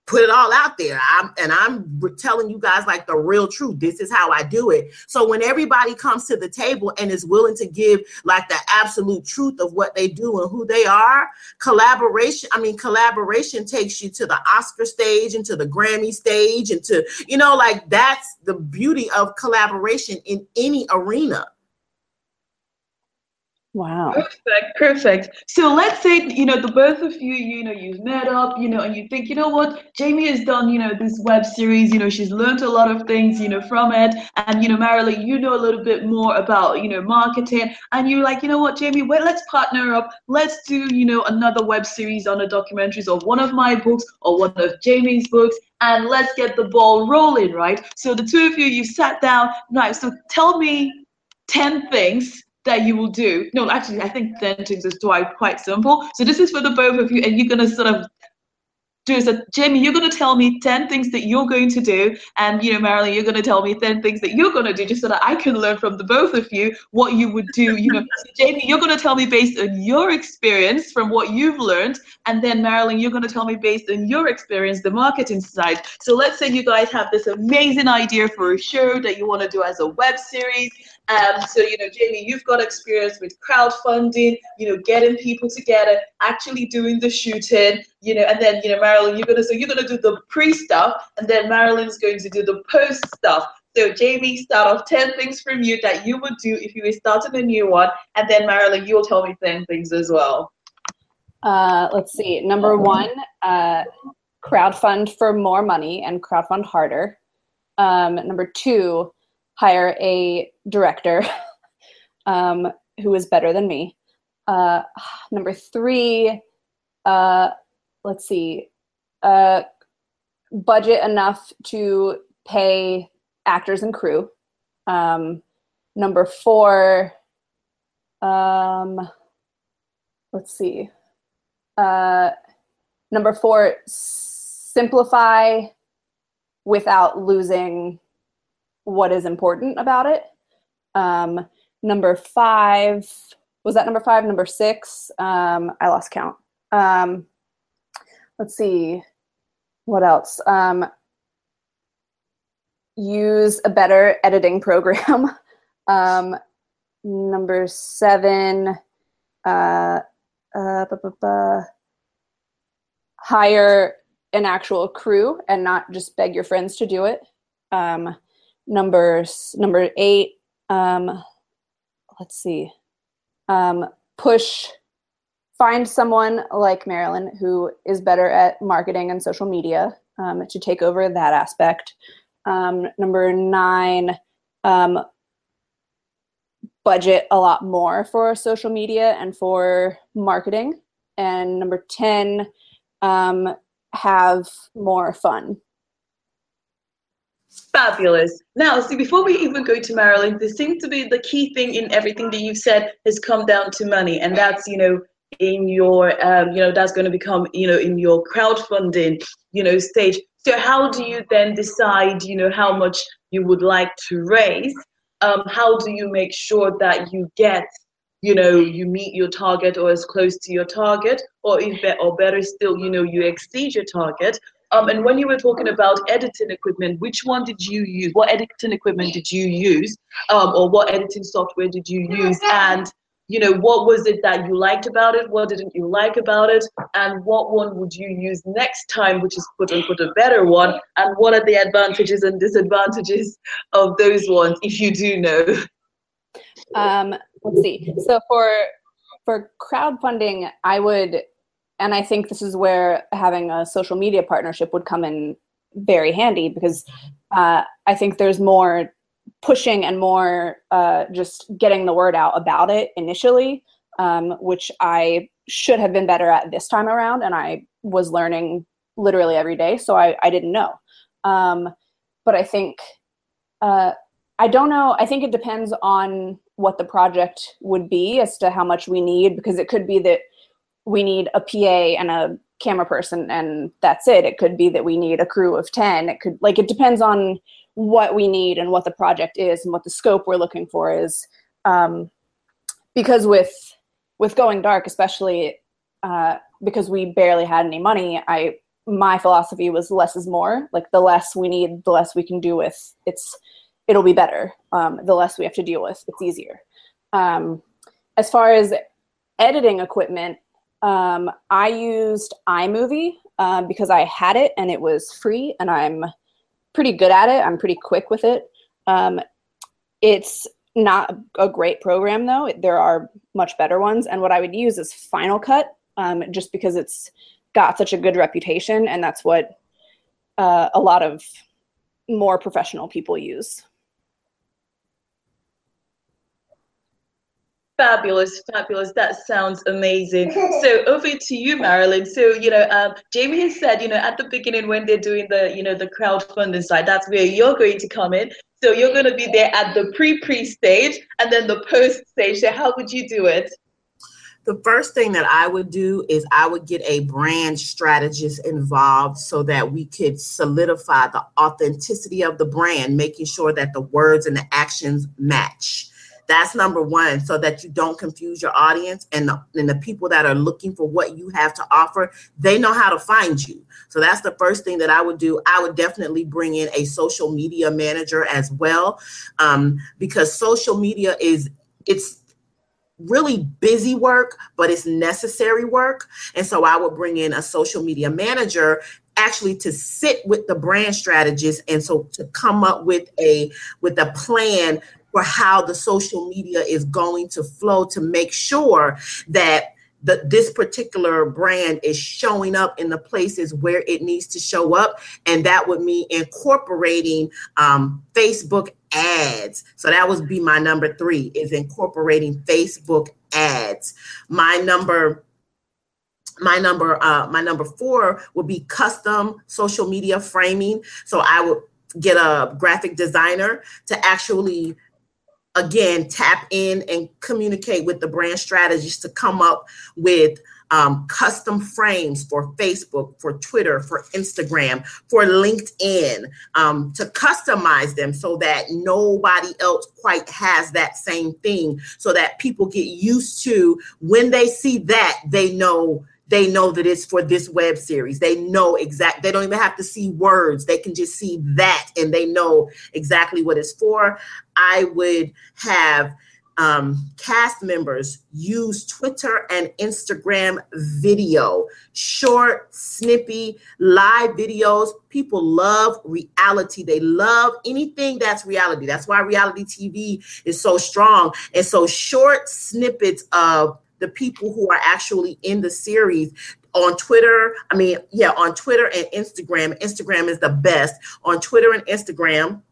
put it all out there. I'm, and I'm telling you guys like the real truth. This is how I do it. So when everybody comes to the table and is willing to give like the absolute truth of what they do and who they are, collaboration, I mean, collaboration takes you to the Oscar stage and to the Grammy stage and to, you know, like that's the beauty of collaboration in any arena. Wow. Perfect, perfect. So let's say, you know, the both of you, you know, you've met up, you know, and you think, you know what, Jaime has done, you know, this web series, you know, she's learned a lot of things, you know, from it. And, you know, Marilyn, you know a little bit more about, you know, marketing. And you're like, you know what, Jaime, well, let's partner up. Let's do, you know, another web series on the documentaries of one of my books or one of Jaime's books and let's get the ball rolling, right? So the two of you, you've sat down. Now, so tell me 10 things that you will do. No, actually, I think 10 things is quite quite simple. So this is for the both of you, and you're gonna sort of do that Jaime, you're to tell me 10 things that you're going to do. And, you know, Marilyn, you're to tell me 10 things that you're to do just so that I can learn from the both of you what you would do. You know, so Jaime, you're to tell me based on your experience from what you've learned. And then, Marilyn, you're to tell me based on your experience, the marketing side. So let's say you guys have this amazing idea for a show that you want to do as a web series um, so, you know, Jaime, you've got experience with crowdfunding, you know, getting people together, actually doing the shooting, you know, and then, you know, Marilyn, you're gonna so you're gonna do the pre stuff, and then Marilyn's going to do the post stuff. So, Jaime, start off 10 things from you that you would do if you were starting a new one, and then Marilyn, you'll tell me 10 things as well. Uh, let's see. Number one, uh, crowdfund for more money and crowdfund harder. Um, number two, hire a director (laughs) um, who is better than me. Uh, number three, uh, let's see, uh, budget enough to pay actors and crew. Um, number four, um, let's see. Uh, number four, simplify without losing what is important about it. Um, number five, was that number five? Number six, um, I lost count. Um, let's see, what else? Um, use a better editing program. (laughs) um, number seven, uh, uh, hire an actual crew and not just beg your friends to do it. Um, numbers number eight um, let's see um, push find someone like marilyn who is better at marketing and social media um, to take over that aspect. Um, number nine um, budget a lot more for social media and for marketing. And number 10 um, have more fun Fabulous. Now, see, before we even go to Marilyn, there seems to be the key thing in everything that you've said has come down to money, and that's you know in your um, you know that's going to become you know in your crowdfunding you know stage. So how do you then decide you know how much you would like to raise? Um, how do you make sure that you get you know you meet your target or as close to your target, or if or better still you know you exceed your target? Um, and when you were talking about editing equipment, which one did you use? What editing equipment did you use? Um, or what editing software did you use? And you know, what was it that you liked about it? What didn't you like about it? And what one would you use next time, which is quote unquote a better one? And what are the advantages and disadvantages of those ones, if you do know? Um, let's see. So for for crowdfunding, I would and I think this is where having a social media partnership would come in very handy because uh, I think there's more pushing and more uh, just getting the word out about it initially, um, which I should have been better at this time around, and I was learning literally every day, so I, I didn't know. Um, but I think uh, I don't know. I think it depends on what the project would be as to how much we need, because it could be that we need a PA and a camera person and that's it. It could be that we need a crew of 10. It could like it depends on what we need and what the project is and what the scope we're looking for is. Um, because with with going dark, especially uh, because we barely had any money, I my philosophy was less is more. Like the less we need, the less we can do with. It's it'll be better. Um, the less we have to deal with, it's easier. Um, as far as editing equipment, um, I used iMovie um, because I had it and it was free, and I'm pretty good at it. I'm pretty quick with it. Um, it's not a great program though. There are much better ones, and what I would use is Final Cut, um, just because it's got such a good reputation, and that's what uh, a lot of more professional people use. Fabulous, fabulous. That sounds amazing. (laughs) So over to you, Marilyn. So you know, um, Jaime has said, you know, at the beginning when they're doing the, you know, the crowdfunding side, that's where you're going to come in. So you're going to be there at the pre-pre stage and then the post stage. So how would you do it? the first thing that I would do is I would get a brand strategist involved so that we could solidify the authenticity of the brand, making sure that the words and the actions match. That's number one, so that you don't confuse your audience and the, and the people that are looking for what you have to offer, they know how to find you. So that's the first thing that I would do. I would definitely bring in a social media manager as well, um, because social media is it's really busy work, but it's necessary work. And so I would bring in a social media manager actually to sit with the brand strategist and so to come up with a with a plan for how the social media is going to flow to make sure that the, this particular brand is showing up in the places where it needs to show up. And that would mean incorporating um, Facebook ads. So that would be my number three is incorporating Facebook ads. My number my number uh, my number four would be custom social media framing so i would get a graphic designer to actually again tap in and communicate with the brand strategists to come up with um, custom frames for Facebook, for Twitter, for Instagram, for LinkedIn, um, to customize them so that nobody else quite has that same thing, so that people get used to when they see that, they know they know that it's for this web series. They know exact. They don't even have to see words. They can just see that and they know exactly what it's for. I would have um, cast members use Twitter and Instagram video, short, snippy, live videos. People love reality. They love anything that's reality. That's why reality TV is so strong. And so, short snippets of the people who are actually in the series on Twitter. I mean, yeah, on Twitter and Instagram. Instagram is the best. On Twitter and Instagram,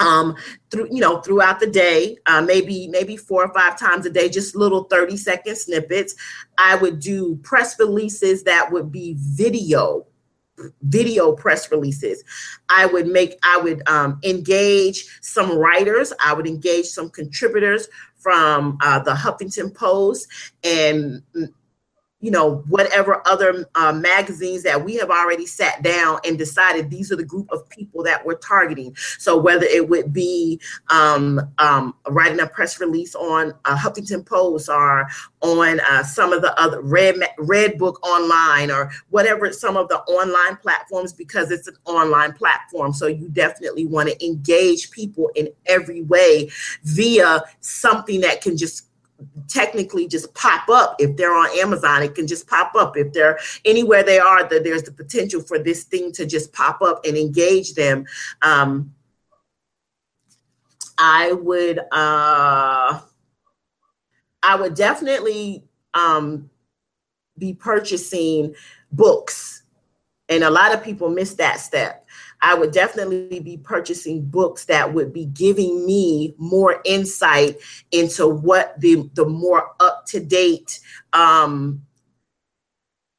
um through you know throughout the day uh, maybe maybe four or five times a day just little 30 second snippets i would do press releases that would be video video press releases i would make i would um, engage some writers i would engage some contributors from uh, the Huffington Post and you know, whatever other uh, magazines that we have already sat down and decided these are the group of people that we're targeting. So whether it would be um, um, writing a press release on a Huffington Post or on uh, some of the other Red Red Book online or whatever some of the online platforms because it's an online platform. So you definitely want to engage people in every way via something that can just technically just pop up. If they're on amazon it can just pop up. If they're anywhere they are that there's the potential for this thing to just pop up and engage them. Um, i would uh, i would definitely um, be purchasing books. And a lot of people miss that step I would definitely be purchasing books that would be giving me more insight into what the the more up to date um,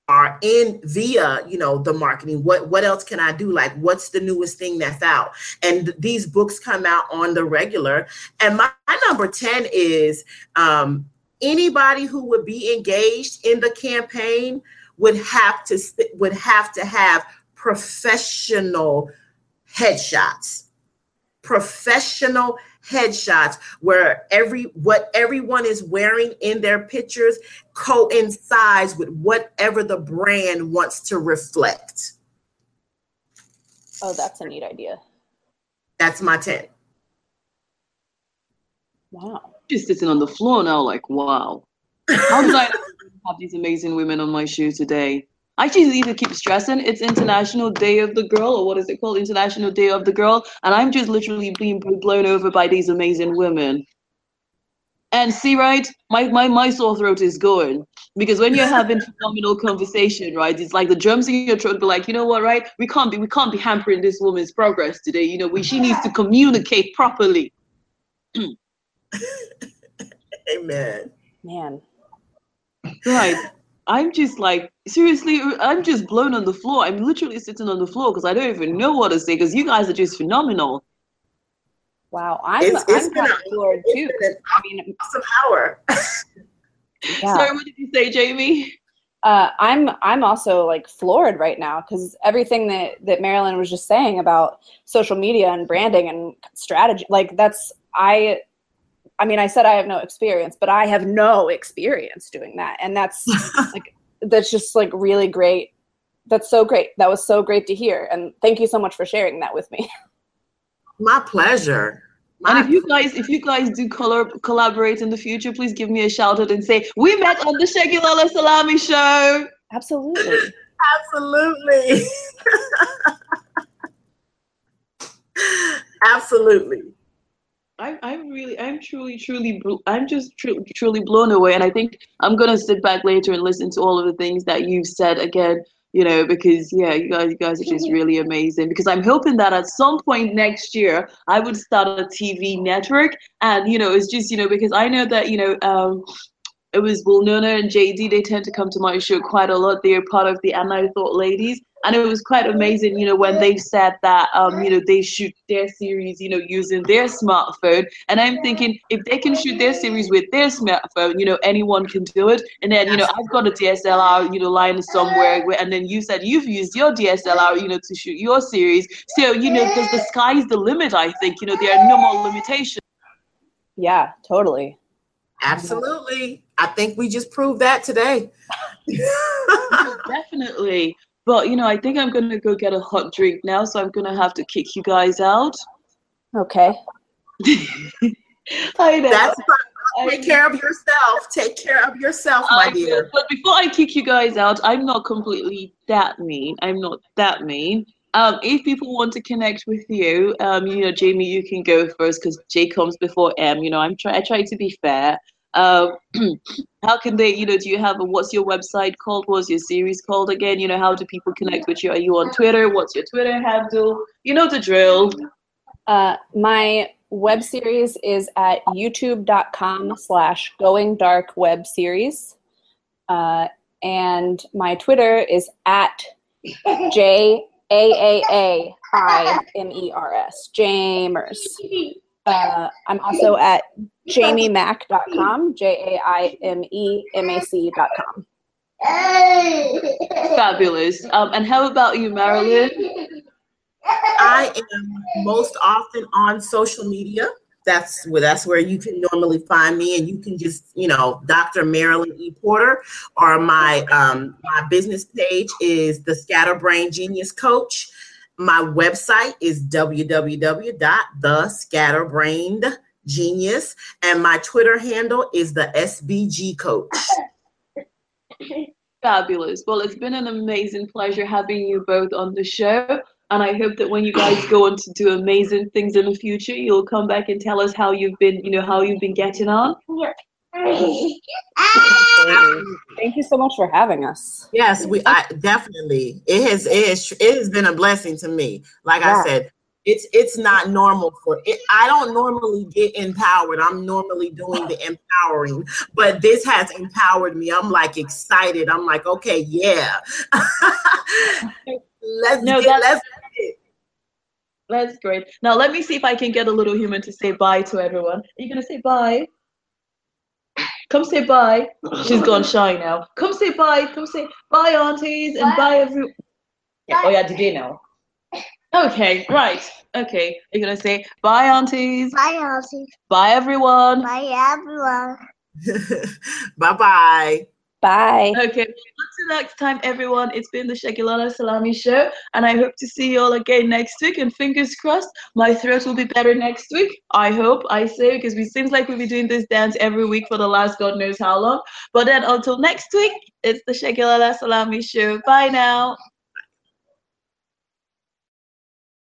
are in via you know the marketing. What what else can i do? Like what's the newest thing that's out? And these books come out on the regular. And my, my number 10 is um, anybody who would be engaged in the campaign would have to would have to have professional headshots. Professional headshots where every what everyone is wearing in their pictures coincides with whatever the brand wants to reflect. Oh, that's a neat idea. That's my 10. Wow. Just sitting on the floor now, like, wow. How did I (laughs) have these amazing women on my shoe today? I actually need to keep stressing it's International Day of the Girl, or what is it called? International Day of the Girl. And I'm just literally being blown over by these amazing women. And see, right, my, my, my sore throat is going. Because when you're having (laughs) phenomenal conversation, right, it's like the drums in your throat be like, you know what, right? We can't be we can't be hampering this woman's progress today. You know, we she needs to communicate properly. (clears throat) Amen. Man. Right. I'm just like, seriously, I'm just blown on the floor. I'm literally sitting on the floor because I don't even know what to say because you guys are just phenomenal. Wow, I'm, it's, it's I'm kind of floored too. I mean, awesome hour. Yeah. Sorry, what did you say, Jaime? Uh, I'm I'm also like floored right now because everything that that Marilyn was just saying about social media and branding and strategy, like that's I. I mean, I said I have no experience, but I have no experience doing that, and that's (laughs) like that's just like really great. That's so great. That was so great to hear, and thank you so much for sharing that with me. (laughs) My pleasure. And if you guys, if you guys do color collaborate in the future, please give me a shout out and say we met on the Segilola Salami show. Absolutely. (laughs) Absolutely. Absolutely. I, I'm really, I'm truly, truly, I'm just tr- truly blown away. And I think I'm gonna sit back later and listen to all of the things that you've said again. You know, because yeah, you guys, you guys are just really amazing. Because I'm hoping that at some point next year, I would start a TV network, and you know, it's just you know, because I know that you know, um, it was Will Wilnona and JD. They tend to come to my show quite a lot. They're part of the And I Thought Ladies, and it was quite amazing. You know, when they said that, um, you know, they shoot their series, you know, using their smartphone. And I'm thinking, if they can shoot their series with their smartphone, you know, anyone can do it. And then, you know, I've got a DSLR, you know, lying somewhere. Where, and then you said you've used your DSLR, you know, to shoot your series. So, you know, because the sky's the limit. I think, you know, there are no more limitations. Yeah, totally. Absolutely. I think we just proved that today. (laughs) Definitely. But you know, I think I'm gonna go get a hot drink now, so I'm gonna have to kick you guys out. Okay. (laughs) I know. That's fine. Take care of yourself. Take care of yourself, my I will. dear. But before I kick you guys out, I'm not completely that mean. I'm not that mean. Um, if people want to connect with you, um, you know, Jaime, you can go first because J comes before M. You know, I'm try I try to be fair. Um, (clears throat) how can they, you know, do you have a, what's your website called? What's your series called again? You know, how do people connect with you? Are you on Twitter? What's your Twitter handle? You know the drill. Uh, my web series is at youtube.com slash going dark web series. Uh, and my Twitter is at J A A A I M E R S, Jamers. (laughs) Uh, I'm also at jaimemac.com, J A I M E M A C.com. Fabulous. Um, and how about you, Marilyn? I am most often on social media. That's where that's where you can normally find me, and you can just you know Dr. Marilyn E. Porter, or my um, my business page is the Scatterbrain Genius Coach. My website is www.thescatterbrainedgenius, and my Twitter handle is the SBG Coach. Fabulous. Well, it's been an amazing pleasure having you both on the show. And I hope that when you guys go on to do amazing things in the future, you'll come back and tell us how you've been, you know, how you've been getting on. Thank you so much for having us. Yes, we I, definitely. It has it, has it has been a blessing to me. Like Yeah. I said, it's it's not normal for it. I don't normally get empowered. I'm normally doing the empowering, but this has empowered me. I'm like excited. I'm like, okay, yeah. (laughs) let's No, get, that's- let's it. That's great. Now, let me see if I can get a little human to say bye to everyone. Are you going to say bye? Come say bye. She's gone (laughs) shy now. Come say bye. Come say bye, aunties, and bye, everyone. Yeah, oh, yeah, did you know? Okay, right. Okay, you're going to say bye, aunties. Bye, Elsie. Bye, everyone. Bye, everyone. (laughs) bye bye. Bye. Okay, until next time, everyone. It's been the Segilola Salami Show, and I hope to see you all again next week. And fingers crossed, my throat will be better next week. I hope, I say, because it seems like we'll be doing this dance every week for the last God knows how long. But then until next week, it's the Segilola Salami Show. Bye now.